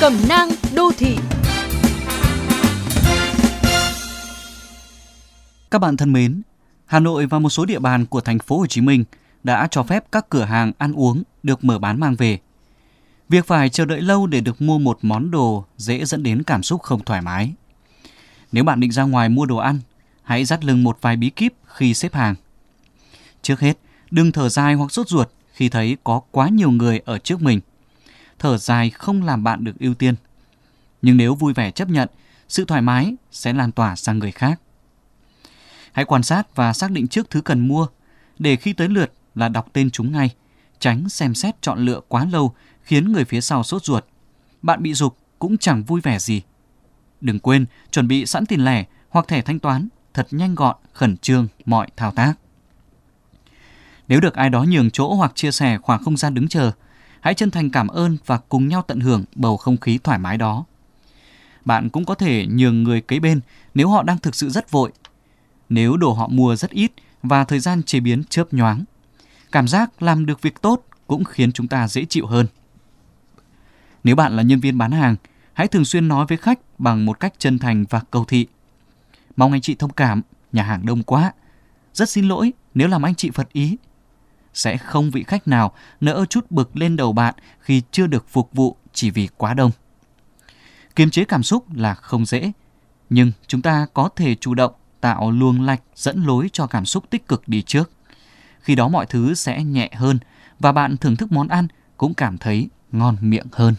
Cẩm nang đô thị Các bạn thân mến, Hà Nội và một số địa bàn của thành phố Hồ Chí Minh đã cho phép các cửa hàng ăn uống được mở bán mang về. Việc phải chờ đợi lâu để được mua một món đồ dễ dẫn đến cảm xúc không thoải mái. Nếu bạn định ra ngoài mua đồ ăn, hãy dắt lưng một vài bí kíp khi xếp hàng. Trước hết, đừng thở dài hoặc sốt ruột khi thấy có quá nhiều người ở trước mình. Thở dài không làm bạn được ưu tiên. Nhưng nếu vui vẻ chấp nhận, sự thoải mái sẽ lan tỏa sang người khác. Hãy quan sát và xác định trước thứ cần mua, để khi tới lượt là đọc tên chúng ngay, tránh xem xét chọn lựa quá lâu khiến người phía sau sốt ruột. Bạn bị dục cũng chẳng vui vẻ gì. Đừng quên chuẩn bị sẵn tiền lẻ hoặc thẻ thanh toán thật nhanh gọn, khẩn trương mọi thao tác. Nếu được ai đó nhường chỗ hoặc chia sẻ khoảng không gian đứng chờ, hãy chân thành cảm ơn và cùng nhau tận hưởng bầu không khí thoải mái đó. Bạn cũng có thể nhường người kế bên nếu họ đang thực sự rất vội. Nếu đồ họ mua rất ít và thời gian chế biến chớp nhoáng. Cảm giác làm được việc tốt cũng khiến chúng ta dễ chịu hơn. Nếu bạn là nhân viên bán hàng, hãy thường xuyên nói với khách bằng một cách chân thành và cầu thị. Mong anh chị thông cảm, nhà hàng đông quá. Rất xin lỗi nếu làm anh chị phật ý. Sẽ không vị khách nào nỡ chút bực lên đầu bạn khi chưa được phục vụ chỉ vì quá đông. Kiềm chế cảm xúc là không dễ, nhưng chúng ta có thể chủ động tạo luồng lạch dẫn lối cho cảm xúc tích cực đi trước. Khi đó mọi thứ sẽ nhẹ hơn và bạn thưởng thức món ăn cũng cảm thấy ngon miệng hơn.